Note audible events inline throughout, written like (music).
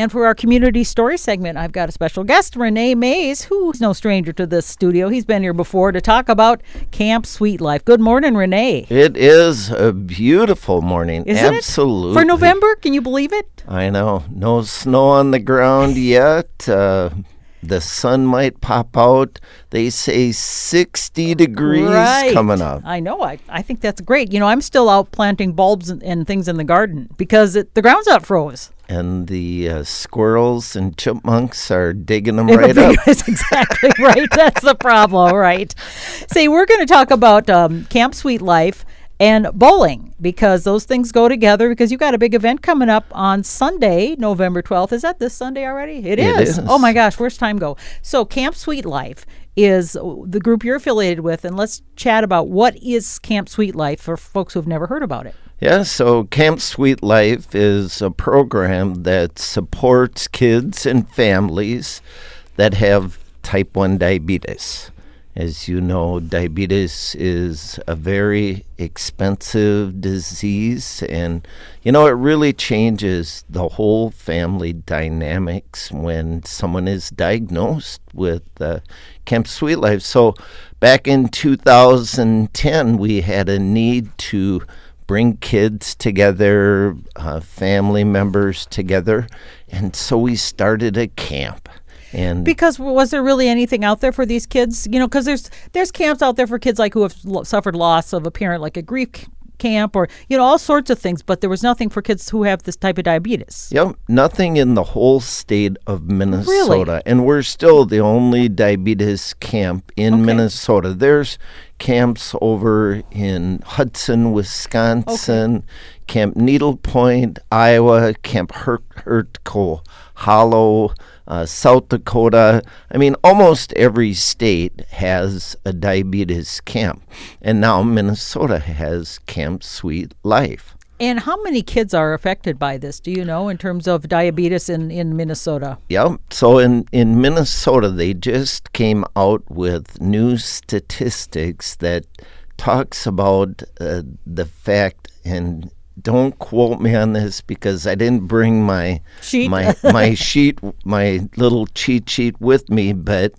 And for our community story segment, I've got a special guest, Rene Maas, who's no stranger to this studio. He's been here before to talk about Camp Sweet Life. Good morning, Renee. It is a beautiful morning. Isn't Absolutely. it? For November, can you believe it? I know. No snow on the ground yet. Uh, the sun might pop out. They say 60 degrees right. coming up. I know. I, I think that's great. You know, I'm still out planting bulbs and, and things in the garden because it, the ground's not froze. And the uh, squirrels and chipmunks are digging them (laughs) right up. That's exactly (laughs) right. That's the problem, right? See, we're going to talk about um, Camp Sweet Life and bowling because those things go together because you got a big event coming up on Sunday, November 12th. Is that this Sunday already? It is. is. Oh my gosh, where's time go? So Camp Sweet Life is the group you're affiliated with and let's chat about what is Camp Sweet Life for folks who've never heard about it. Yeah, so Camp Sweet Life is a program that supports kids and families that have type 1 diabetes. As you know, diabetes is a very expensive disease, and you know, it really changes the whole family dynamics when someone is diagnosed with uh, Camp Sweet Life. So, back in 2010, we had a need to bring kids together, uh, family members together, and so we started a camp. And because was there really anything out there for these kids? You know, because there's there's camps out there for kids like who have suffered loss of a parent, like a grief camp, or you know all sorts of things. But there was nothing for kids who have this type of diabetes. Yep, nothing in the whole state of Minnesota, Really? and we're still the only diabetes camp in Okay. Minnesota. There's camps over in Hudson, Wisconsin, Camp Needlepoint, Iowa, Camp Hurt, Hertko Hollow, uh, South Dakota. I mean, almost every state has a diabetes camp, and now Minnesota has Camp Sweet Life. And how many kids are affected by this? Do you know in terms of diabetes in in Minnesota? Yep. So in, in Minnesota, they just came out with new statistics that talks about uh, the fact, and don't quote me on this because I didn't bring my Sheet? my my (laughs) sheet, my little cheat sheet with me, but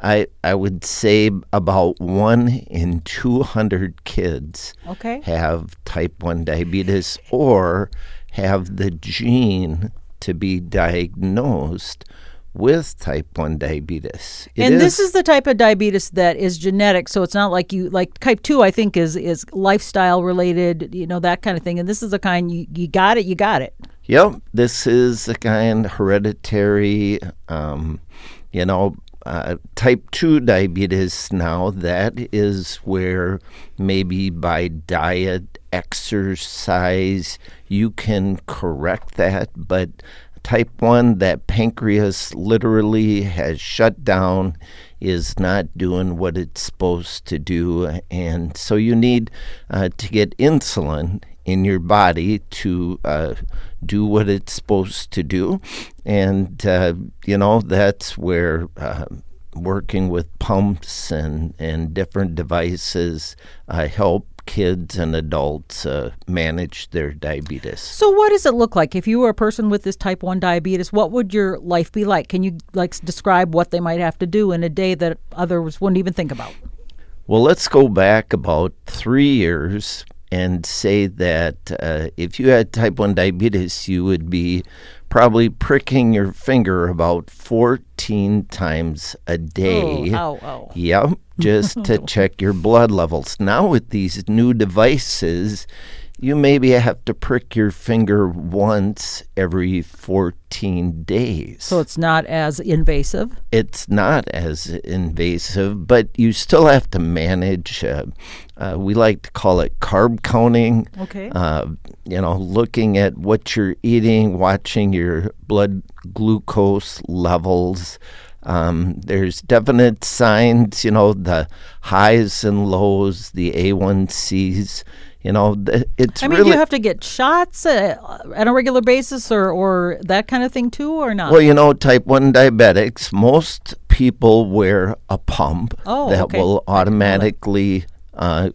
I I would say about one in two hundred kids Okay. have type 1 diabetes or have the gene to be diagnosed with type 1 diabetes. It and this is the type of diabetes that is genetic, so it's not like you like type two. I think is is lifestyle related, you know that kind of thing. And this is the kind you you got it, you got it. Yep, this is the kind hereditary, um, you know, uh, type 2 diabetes now. That is where maybe by diet, exercise, you can correct that. But type 1, that pancreas literally has shut down, is not doing what it's supposed to do. And so you need uh, to get insulin in your body to uh, do what it's supposed to do. And, uh, you know, that's where. Uh, Working with pumps and, and different devices uh, help kids and adults uh, manage their diabetes. So what does it look like if you were a person with this type 1 diabetes? What would your life be like? Can you like describe what they might have to do in a day that others wouldn't even think about? Well, let's go back about three years and say that uh, if you had type 1 diabetes, you would be probably pricking your finger about 14 times a day. Oh, ow, ow. Yep, just to (laughs) check your blood levels. Now, with these new devices, you maybe have to prick your finger once every 14 days. So it's not as invasive. it's not as invasive, but you still have to manage. Uh, uh, we like to call it carb counting. Okay. Uh, you know, looking at what you're eating, watching your blood glucose levels. Um, there's definite signs, you know, the highs and lows, the A1Cs. You know, it's I mean, really do you have to get shots uh, on a regular basis or, or that kind of thing too, or not? Well, you know, type 1 diabetics, most people wear a pump Oh, that okay. will automatically uh,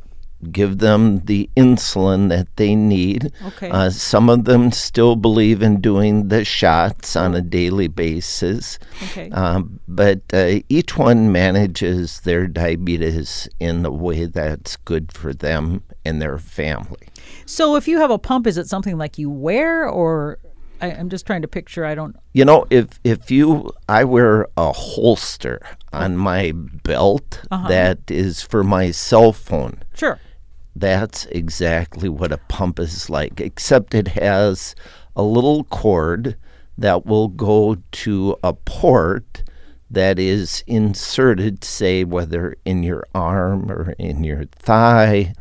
give them the insulin that they need. Okay. Uh, some of them still believe in doing the shots on a daily basis. Okay. Um, but uh, each one manages their diabetes in the way that's good for them and their family. So if you have a pump, is it something like you wear, or I, I'm just trying to picture? I don't. You know, if if you, I wear a holster on my belt that is for my cell phone. Sure. That's exactly what a pump is like, except it has a little cord that will go to a port that is inserted, say, whether in your arm or in your thigh.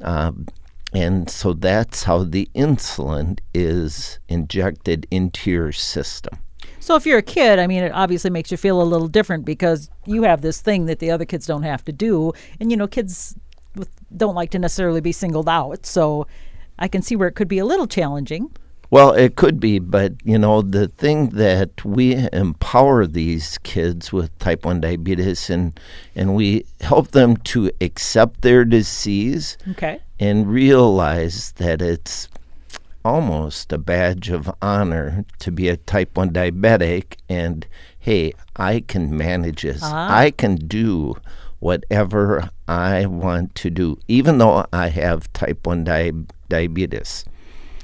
Um, and so that's how the insulin is injected into your system. So if you're a kid, I mean, it obviously makes you feel a little different because you have this thing that the other kids don't have to do, and you know, kids don't like to necessarily be singled out. So I can see where it could be a little challenging. Well, it could be, but you know, the thing that we empower these kids with type 1 diabetes and and we help them to accept their disease Okay. and realize that it's almost a badge of honor to be a type 1 diabetic and hey, I can manage this. Ah. I can do whatever I want to do even though I have type 1 di- diabetes.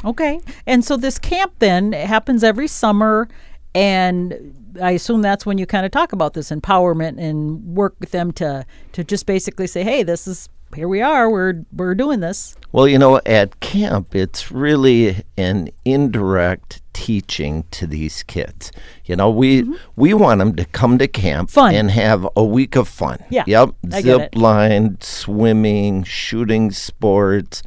Okay. And so this camp then happens every summer and I assume that's when you kind of talk about this empowerment and work with them to to just basically say, "Hey, this is here we are. We're we're doing this." Well, you know, at camp, it's really an indirect teaching to these kids. You know, we we want them to come to camp Mm-hmm. Fun. and have a week of fun. Yeah, Yep. I Zip line, swimming, shooting sports,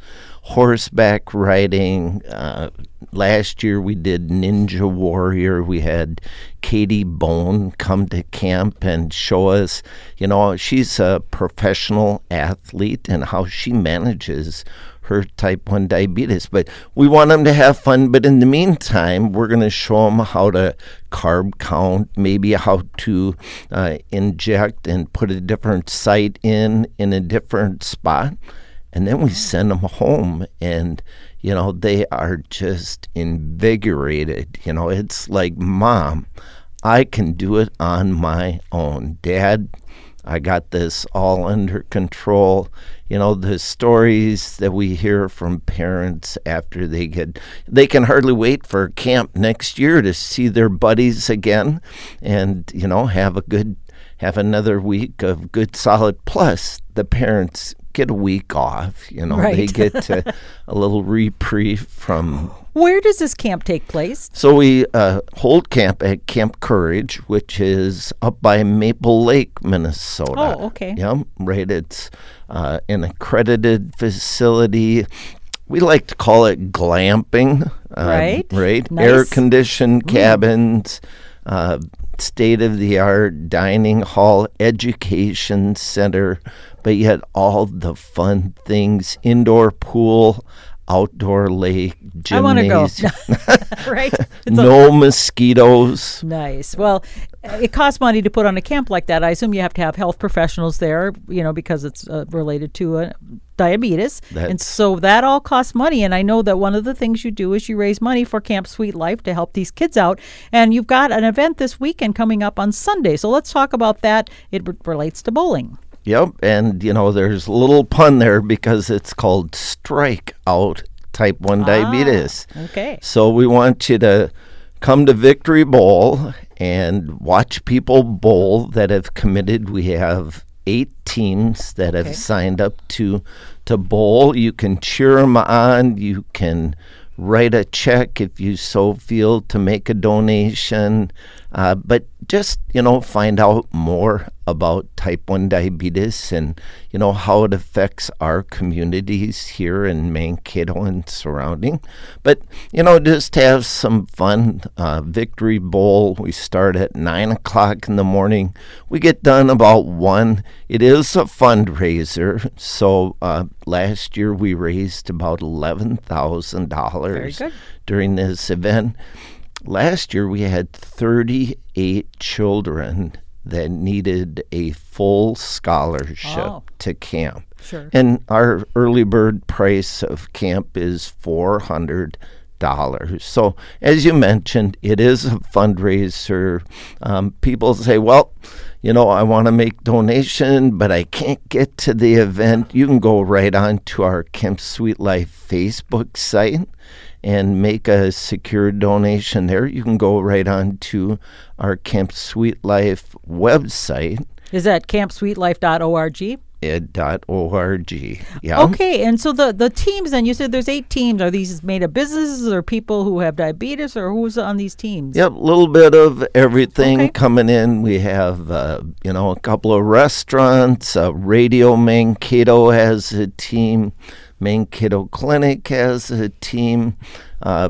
horseback riding. Uh, last year we did Ninja Warrior. We had Katie Bone come to camp and show us, you know, she's a professional athlete and how she manages her type 1 diabetes. But we want them to have fun. But in the meantime, we're going to show them how to carb count, maybe how to uh, inject and put a different site in in a different spot. And then we send them home, and you know they are just invigorated. You know, it's like, Mom, I can do it on my own. Dad, I got this all under control. You know, the stories that we hear from parents after they get, they can hardly wait for camp next year to see their buddies again and, you know, have a good, have another week of good solid. Plus, the parents get a week off. You know, they get (laughs) a little reprieve from Where does this camp take place? so we uh, hold camp at Camp Courage, which is up by Maple Lake, Minnesota. Oh, okay. Yep, right. It's uh, an accredited facility. We like to call it glamping. uh, Right. Right. Nice. Air conditioned cabins, uh, state of the art dining hall, education center, but yet all the fun things indoor pool, outdoor lake, I want to go. gymnasium. (laughs) right? (laughs) No mosquitoes. Nice. Well, it costs money to put on a camp like that. I assume you have to have health professionals there, you know, because it's uh, related to uh, diabetes. and so that all costs money. And I know that one of the things you do is you raise money for Camp Sweet Life to help these kids out. And you've got an event this weekend coming up on Sunday. So let's talk about that. It re- relates to bowling. Yep, and you know there's a little pun there because it's called strike out type 1 ah, diabetes. Okay. So we want you to come to Victory Bowl and watch people bowl that have committed. We have eight teams that have signed up to to bowl. You can cheer them on. You can write a check if you so feel to make a donation. Uh, but just you know, find out more about type one diabetes and you know how it affects our communities here in Mankato and surrounding. But you know, just have some fun. Uh, Victory Bowl. We start at nine o'clock in the morning. We get done about one. It is a fundraiser. So uh, last year we raised about eleven thousand dollars during this event. Last year we had 38 children that needed a full scholarship Oh. to camp. Sure. And our early bird price of camp is four hundred dollars. So, as you mentioned, it is a fundraiser. Um, people say, "Well, you know, I want to make donation, but I can't get to the event." You can go right on to our Camp Sweet Life Facebook site and make a secure donation there. You can go right on to our Camp Sweet Life website. Is that campsweetlife.org? ed.org. Yeah. Okay, and so the the teams then you said there's eight teams. Are these made of businesses or people who have diabetes or who's on these teams? Yep, a little bit of everything Okay. coming in. We have, uh, you know, a couple of restaurants. Uh, Radio Mankato has a team. Mankato Clinic has a team. Uh,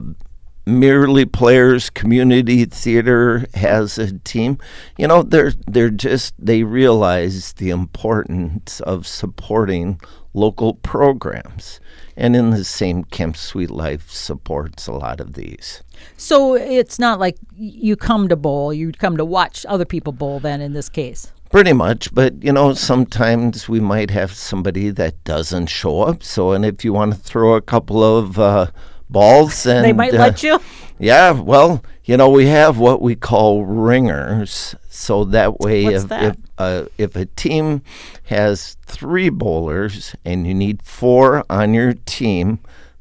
Merely Players Community Theater has a team. You know, they're they're just they realize the importance of supporting local programs. And in the same Camp Sweet Life supports a lot of these. So it's not like you come to bowl, you come to watch other people bowl then in this case. Pretty much, but you know, sometimes we might have somebody that doesn't show up. So, and if you want to throw a couple of uh, balls, and (laughs) They might uh, let you. Yeah, well, you know, we have what we call ringers, so that way, What's if that? if uh, if a team has three bowlers and you need four on your team,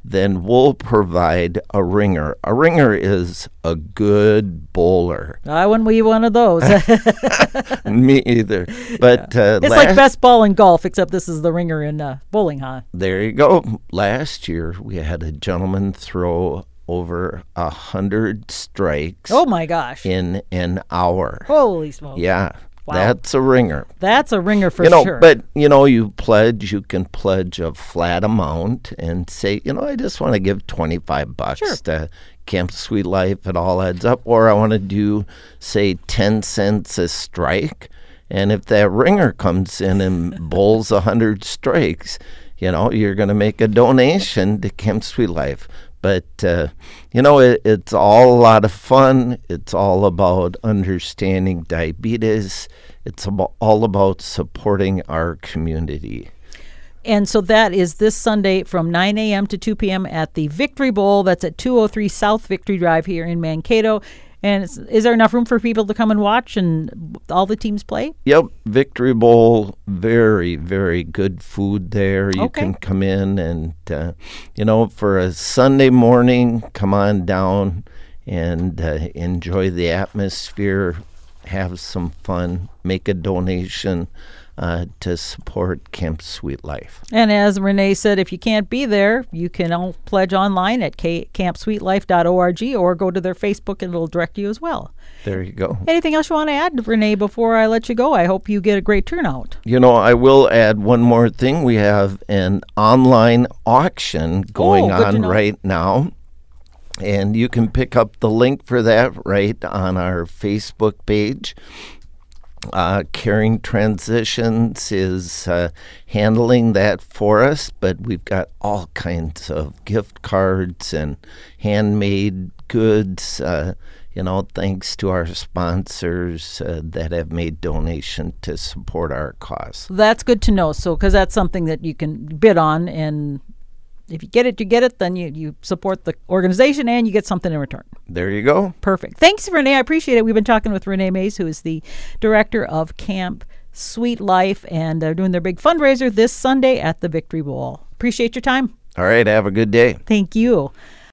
then we'll provide a ringer. A ringer is a good bowler. I wouldn't be one of those. (laughs) Me either. (laughs) But uh, it's like best ball in golf, except this is the ringer in uh, bowling, huh? there you go. Last year we had a gentleman throw over a hundred strikes Oh my gosh! in an hour. Holy smokes! Yeah, Wow. that's a ringer. That's a ringer for you know, sure. but you know, you pledge. You can pledge a flat amount and say, you know, I just want to give twenty five bucks Sure. to Camp Sweet Life. It all adds up. Or I want to do, say, ten cents a strike. And if that ringer comes in and bowls a hundred strikes, you know, you're going to make a donation to Camp Sweet Life. But uh, you know, it, it's all a lot of fun. It's all about understanding diabetes. It's abo- all about supporting our community. And so that is this Sunday from 9 a.m. to 2 p.m. at the Victory Bowl. That's at 203 South Victory Drive here in Mankato. And is there enough room for people to come and watch and all the teams play? Yep, Victory Bowl, very, very good food there. You Okay. can come in and, uh, you know, for a Sunday morning, come on down and uh, enjoy the atmosphere, have some fun, make a donation uh, to support Camp Sweet Life. And as Rene said, if you can't be there, you can all pledge online at campsweetlife.org or go to their Facebook and it'll direct you as well. There you go. Anything else you want to add, Rene, before I let you go? I hope you get a great turnout. You know, I will add one more thing. We have an online auction going Oh, on right now. And you can pick up the link for that right on our Facebook page. Uh, Caring Transitions is uh, handling that for us, but we've got all kinds of gift cards and handmade goods. Uh, you know, thanks to our sponsors uh, that have made donation to support our cause. That's good to know. So, because that's something that you can bid on, and if you get it, you get it. Then you you support the organization and you get something in return. There you go. Perfect. Thanks, Rene. I appreciate it. We've been talking with Rene Maas, who is the director of Camp Sweet Life, and they're doing their big fundraiser this Sunday at the Victory Bowl. Appreciate your time. All right, have a good day. Thank you.